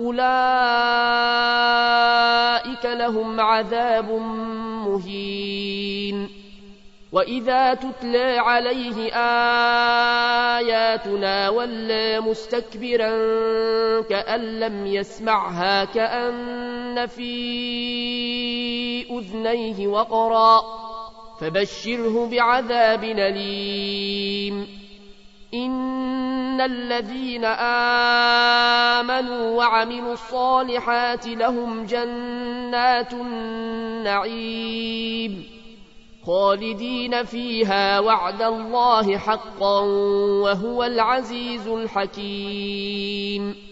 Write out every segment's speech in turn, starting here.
أولئك لهم عذاب مهين. وإذا تتلى عليه آياتنا ولى مستكبرا كأن لم يسمعها كأن في أذنيه وقرا فبشره بعذاب أليم. إن الذين آمنوا وعملوا الصالحات لهم جنات النعيم خالدين فيها وعد الله حقا وهو العزيز الحكيم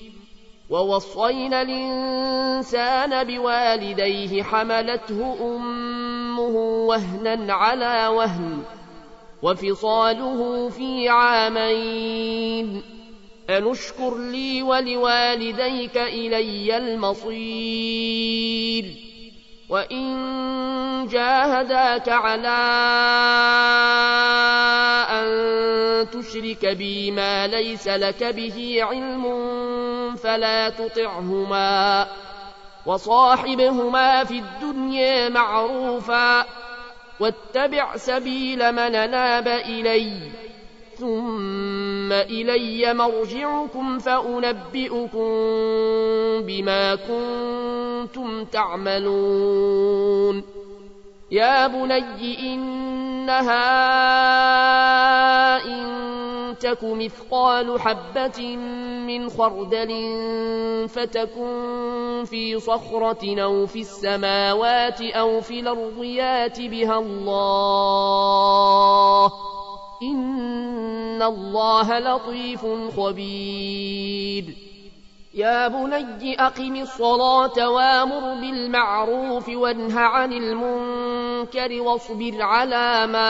ووصينا الإنسان بوالديه حملته أمه وهنا على وهن وفصاله في عامين. أنشكر لي ولوالديك إلي المصير. وإن جاهداك على أن تشرك بي ما ليس لك به علم فلا تطعهما وصاحبهما في الدنيا معروفا واتبع سبيل من ناب إليّ ثم إلي مرجعكم فأنبئكم بما كنتم تعملون يا بني إنها إن تك مثقال حبة من خردل فتكن في صخرة أو في السماوات أو في الأرض يات بها الله إن الله لطيف خبير. يا بني أقم الصلاة وامر بالمعروف وانه عن المنكر واصبر على ما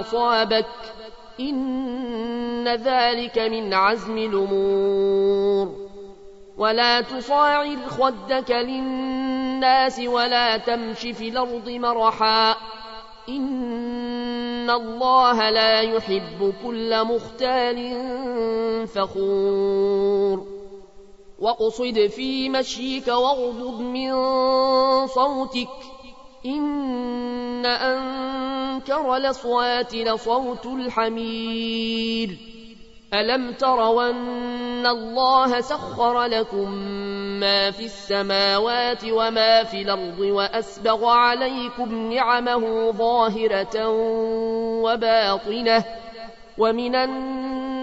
أصابك. إن ذلك من عزم الأمور. ولا تصاعر خدك للناس ولا تمش في الأرض مرحا. إن الله لا يحب كل مختال فخور. وأقصد في مشيك وأغضض من صوتك. إن أنكر الأصوات لصوت الحمير. ألم تروا أن الله سخر لكم ما في السماوات وما في الأرض وأسبغ عليكم نعمه ظاهرة وباطنة. ومن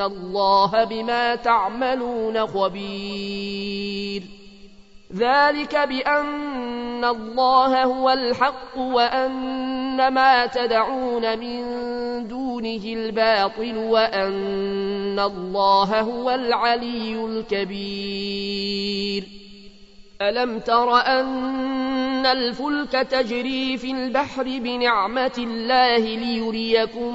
الله بما تعملون خبير. ذلك بأن الله هو الحق وأن ما تدعون من دونه الباطل وأن الله هو العلي الكبير. ألم تر أن الفلك تجري في البحر بنعمة الله ليريكم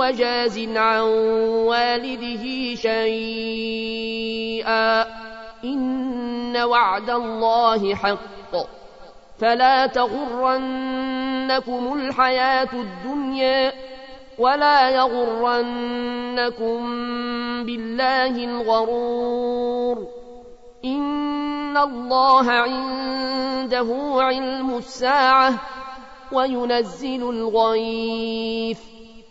هو جاز عن والده شيئا. إن وعد الله حق. فلا تغرنكم الحياة الدنيا ولا يغرنكم بالله الغرور. إن الله عنده علم الساعة وينزل الغيث.